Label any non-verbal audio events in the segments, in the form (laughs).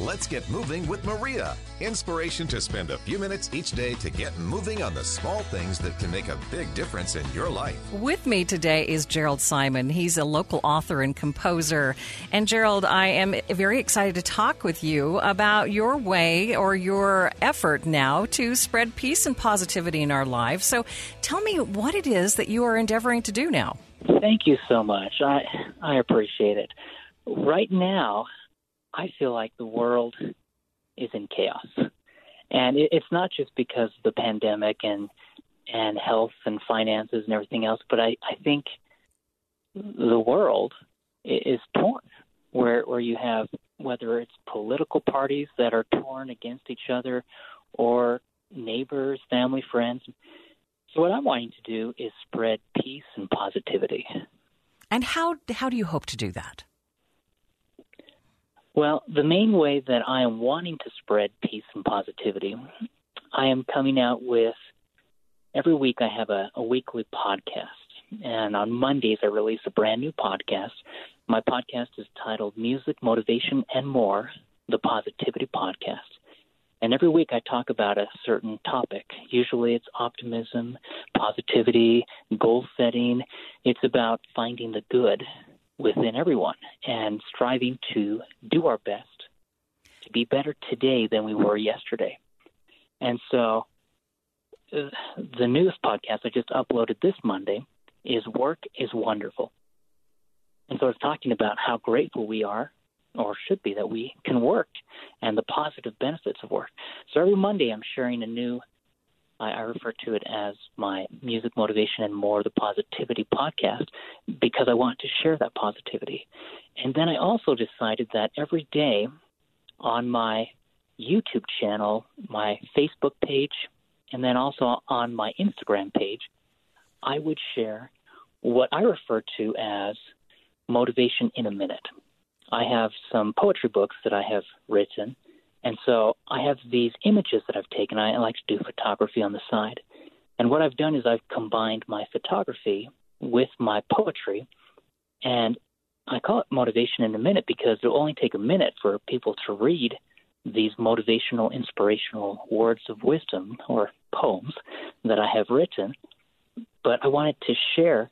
Let's get moving with Maria. Inspiration to spend a few minutes each day to get moving on the small things that can make a big difference in your life. With me today is Jerald Simon. He's a local author and composer. And Jerald, I am very excited to talk with you about your way or your effort now to spread peace and positivity in our lives. So tell me what it is that you are endeavoring to do now. Thank you so much. I I appreciate it. Right now, I feel like the world is in chaos, and it, it's not just because of the pandemic and and health and finances and everything else, but I I think the world is torn, where where you have whether it's political parties that are torn against each other, or neighbors, family, friends. So what I'm wanting to do is spread peace and positivity. And how how do you hope to do that? Well, the main way that I am wanting to spread peace and positivity, I am coming out with every week I have a, a weekly podcast. And on Mondays, I release a brand new podcast. My podcast is titled Music, Motivation, and More The Positivity Podcast. And every week I talk about a certain topic. Usually it's optimism, positivity, goal setting. It's about finding the good within everyone and striving to do our best to be better today than we were yesterday. And so uh, the newest podcast I just uploaded this Monday is Work is Wonderful. And so it's talking about how grateful we are or should be that we can work and the positive benefits of work. So every Monday I'm sharing a new I, I refer to it as my music motivation and more the positivity podcast because I want to share that positivity. And then I also decided that every day on my YouTube channel, my Facebook page, and then also on my Instagram page, I would share what I refer to as motivation in a minute. I have some poetry books that I have written and so I have these images that I've taken. I like to do photography on the side. And what I've done is I've combined my photography with my poetry. And I call it motivation in a minute because it'll only take a minute for people to read these motivational, inspirational words of wisdom or poems that I have written. But I wanted to share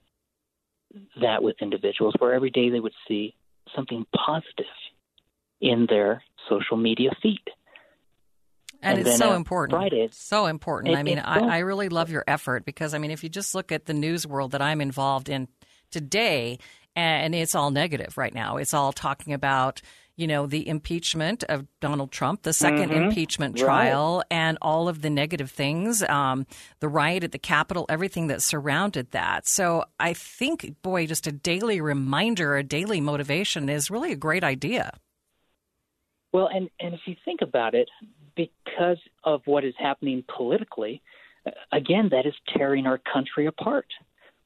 that with individuals where every day they would see something positive in their social media feed. And, and it's so important. Friday, so important. It, I mean, so, I, I really love your effort because, I mean, if you just look at the news world that I'm involved in today, and it's all negative right now, it's all talking about you know, the impeachment of Donald Trump, the 2nd mm-hmm. impeachment trial, right. and all of the negative things, um, the riot at the Capitol, everything that surrounded that. So I think, boy, just a daily reminder, a daily motivation is really a great idea. Well, and, and if you think about it, because of what is happening politically, uh, again, that is tearing our country apart,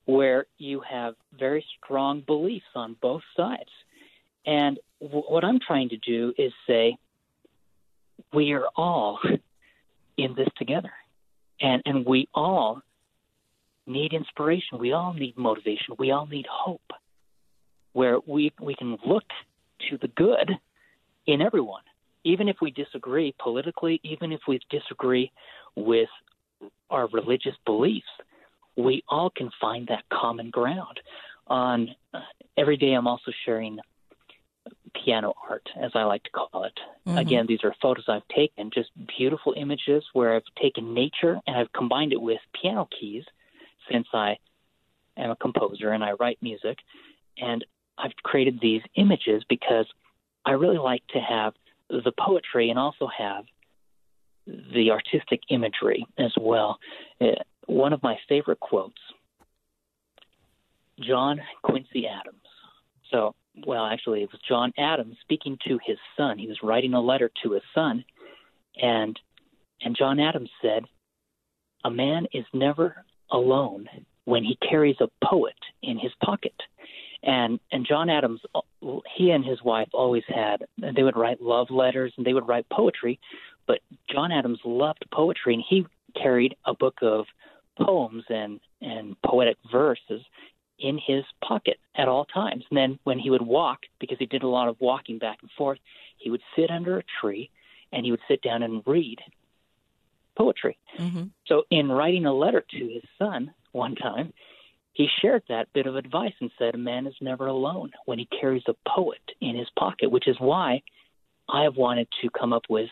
where you have very strong beliefs on both sides. And w- what I'm trying to do is say, we are all (laughs) in this together. And, and we all need inspiration. We all need motivation. We all need hope, where we, we can look to the good in everyone, even if we disagree politically, even if we disagree with our religious beliefs, we all can find that common ground. On uh, every day, I'm also sharing piano art, as I like to call it. Mm-hmm. Again, these are photos I've taken, just beautiful images where I've taken nature and I've combined it with piano keys since I am a composer and I write music. And I've created these images because I really like to have the poetry and also have the artistic imagery as well. Uh, one of my favorite quotes John Quincy Adams. So, well, actually, it was John Adams speaking to his son. He was writing a letter to his son, and and John Adams said, "A man is never alone when he carries a poet in his pocket." And and John Adams, he and his wife always had. They would write love letters and they would write poetry, but John Adams loved poetry, and he carried a book of poems and and poetic verses in his pocket at all times. And then when he would walk, because he did a lot of walking back and forth, he would sit under a tree and he would sit down and read poetry. Mm-hmm. So in writing a letter to his son one time, he shared that bit of advice and said, A man is never alone when he carries a poet in his pocket, which is why I have wanted to come up with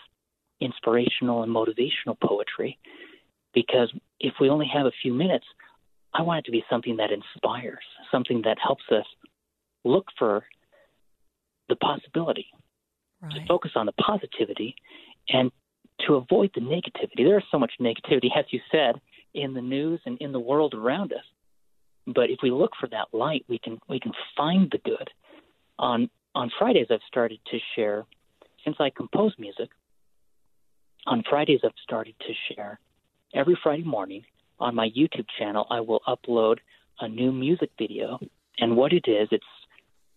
inspirational and motivational poetry. Because if we only have a few minutes, I want it to be something that inspires, something that helps us look for the possibility, right. to focus on the positivity, and to avoid the negativity. There is so much negativity, as you said, in the news and in the world around us. But if we look for that light, we can we can find the good. On on Fridays, I've started to share, since I compose music. On Fridays, I've started to share every Friday morning on my YouTube channel, I will upload a new music video. And what it is, it's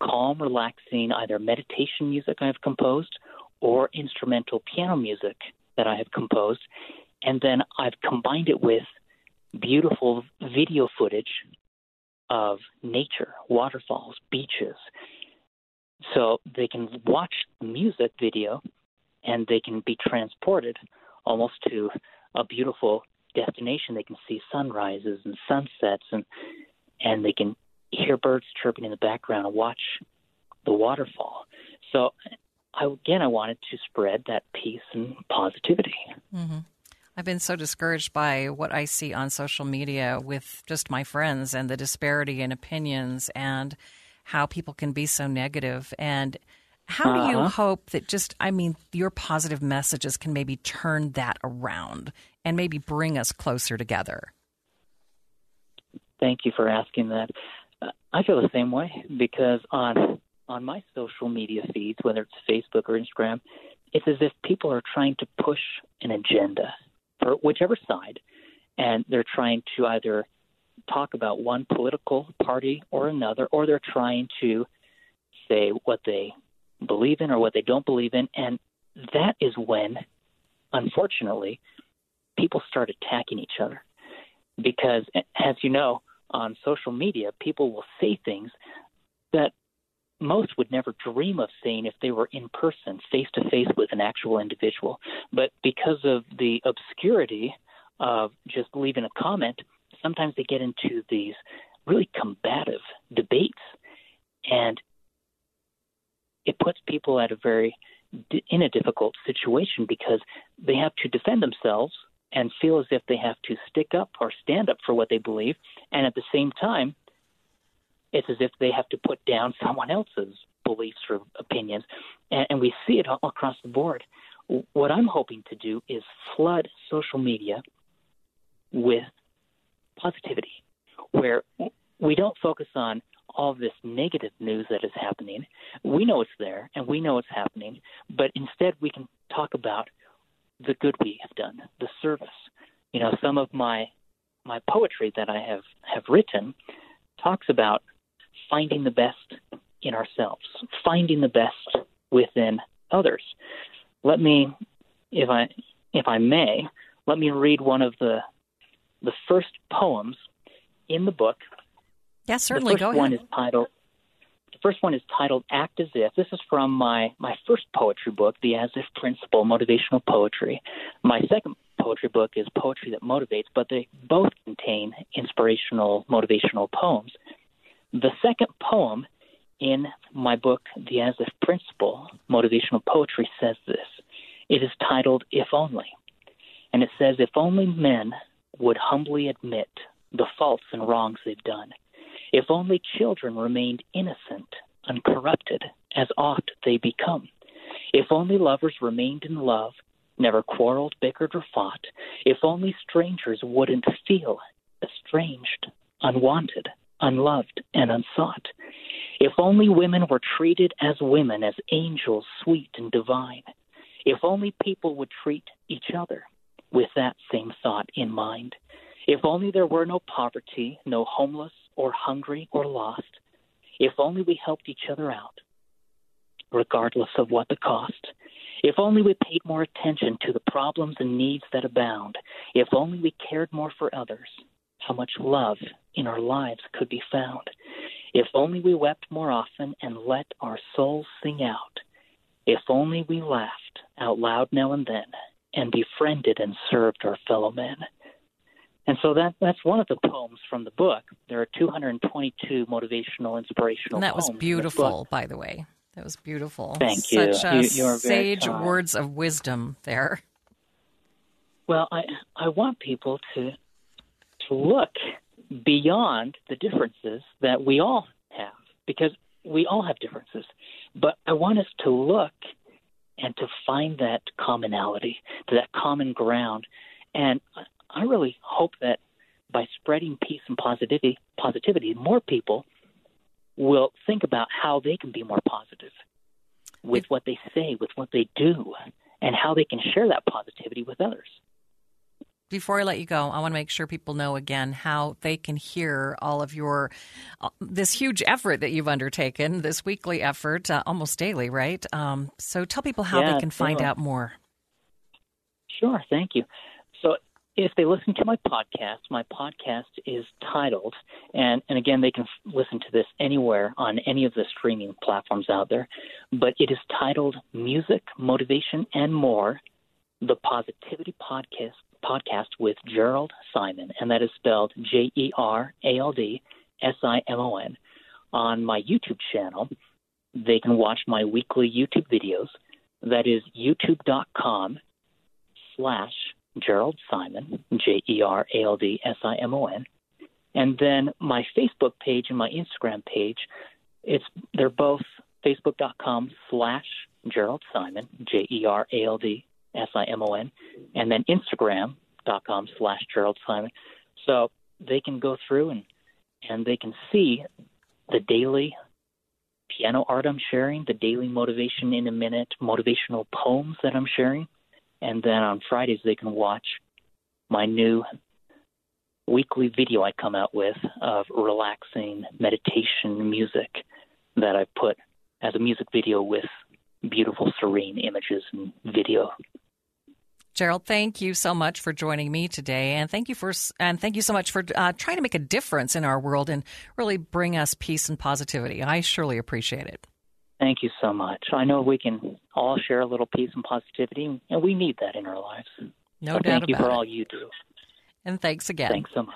calm, relaxing, either meditation music I've composed or instrumental piano music that I have composed. And then I've combined it with beautiful video footage of nature, waterfalls, beaches. So they can watch music video and they can be transported almost to a beautiful destination, they can see sunrises and sunsets, and and they can hear birds chirping in the background and watch the waterfall. So, I, again, I wanted to spread that peace and positivity. Mm-hmm. I've been so discouraged by what I see on social media with just my friends and the disparity in opinions and how people can be so negative. and how do you Uh-huh. hope that just, I mean, your positive messages can maybe turn that around and maybe bring us closer together? Thank you for asking that. I feel the same way because on on my social media feeds, whether it's Facebook or Instagram, it's as if people are trying to push an agenda for whichever side, and they're trying to either talk about one political party or another, or they're trying to say what they believe in or what they don't believe in, and that is when, unfortunately, people start attacking each other. Because, as you know, on social media, people will say things that most would never dream of saying if they were in person, face to face with an actual individual. But because of the obscurity of just leaving a comment, sometimes they get into these really combative debates. And it puts people at a very in a difficult situation because they have to defend themselves and feel as if they have to stick up or stand up for what they believe, and at the same time, it's as if they have to put down someone else's beliefs or opinions, and, and we see it all across the board. What I'm hoping to do is flood social media with positivity, where we don't focus on all this negative news that is happening. We know it's there and we know it's happening, but instead we can talk about the good we have done, the service. You know, some of my my poetry that I have have written talks about finding the best in ourselves, finding the best within others. Let me, if I if I may, let me read one of the the first poems in the book Yeah, certainly. the first Go one ahead. is titled. The first one is titled "Act as If." This is from my my first poetry book, The As If Principle: Motivational Poetry. My second poetry book is Poetry That Motivates, but they both contain inspirational, motivational poems. The second poem in my book, The As If Principle, Motivational Poetry says this. It is titled If Only. And it says, If only men would humbly admit the faults and wrongs they've done. If only children remained innocent, uncorrupted, as oft they become. If only lovers remained in love, never quarreled, bickered, or fought. If only strangers wouldn't feel estranged, unwanted, unloved, and unsought. If only women were treated as women, as angels sweet and divine. If only people would treat each other with that same thought in mind. If only there were no poverty, no homeless or hungry or lost. If only we helped each other out, regardless of what the cost. If only we paid more attention to the problems and needs that abound. If only we cared more for others, how much love in our lives could be found. If only we wept more often and let our souls sing out. If only we laughed out loud now and then and befriended and served our fellow men. And so that that's one of the poems from the book. There are 222 motivational, inspirational. And that was beautiful, by the way. That was beautiful. Thank you. Such uh, you you're sage words of wisdom there. Well, I I want people to look beyond the differences that we all have because we all have differences. But I want us to look and to find that commonality, to that common ground. And I really hope that by spreading peace and positivity, positivity, more people will think about how they can be more positive with what they say, with what they do, and how they can share that positivity with others. Before I let you go, I want to make sure people know again how they can hear all of your uh, this huge effort that you've undertaken, this weekly effort, uh, almost daily, right? Um, so tell people how Yeah, they can find sure. out more. Sure, thank you. So if they listen to my podcast, my podcast is titled, and, and again, they can f- listen to this anywhere on any of the streaming platforms out there, but it is titled Music, Motivation, and More The Positivity Podcast, podcast with Jerald Simon, and that is spelled J E R A L D S I M O N. On my YouTube channel, they can watch my weekly YouTube videos. That is youtube.com slash Jerald Simon, J E R A L D S I M O N. And then my Facebook page and my Instagram page, it's they're both facebook.com slash Jerald Simon, J E R A L D S I M O N, and then Instagram.com slash Jerald Simon. So they can go through and and they can see the daily piano art I'm sharing, the daily motivation in a minute motivational poems that I'm sharing, and then on Fridays they can watch my new weekly video I come out with of relaxing meditation music that I put as a music video with beautiful serene images and video. Jerald, thank you so much for joining me today, and thank you for and thank you so much for uh, trying to make a difference in our world and really bring us peace and positivity. I surely appreciate it. Thank you so much. I know we can all share a little peace and positivity, and we need that in our lives. No so doubt thank you about for it. all you do. And thanks again. Thanks so much.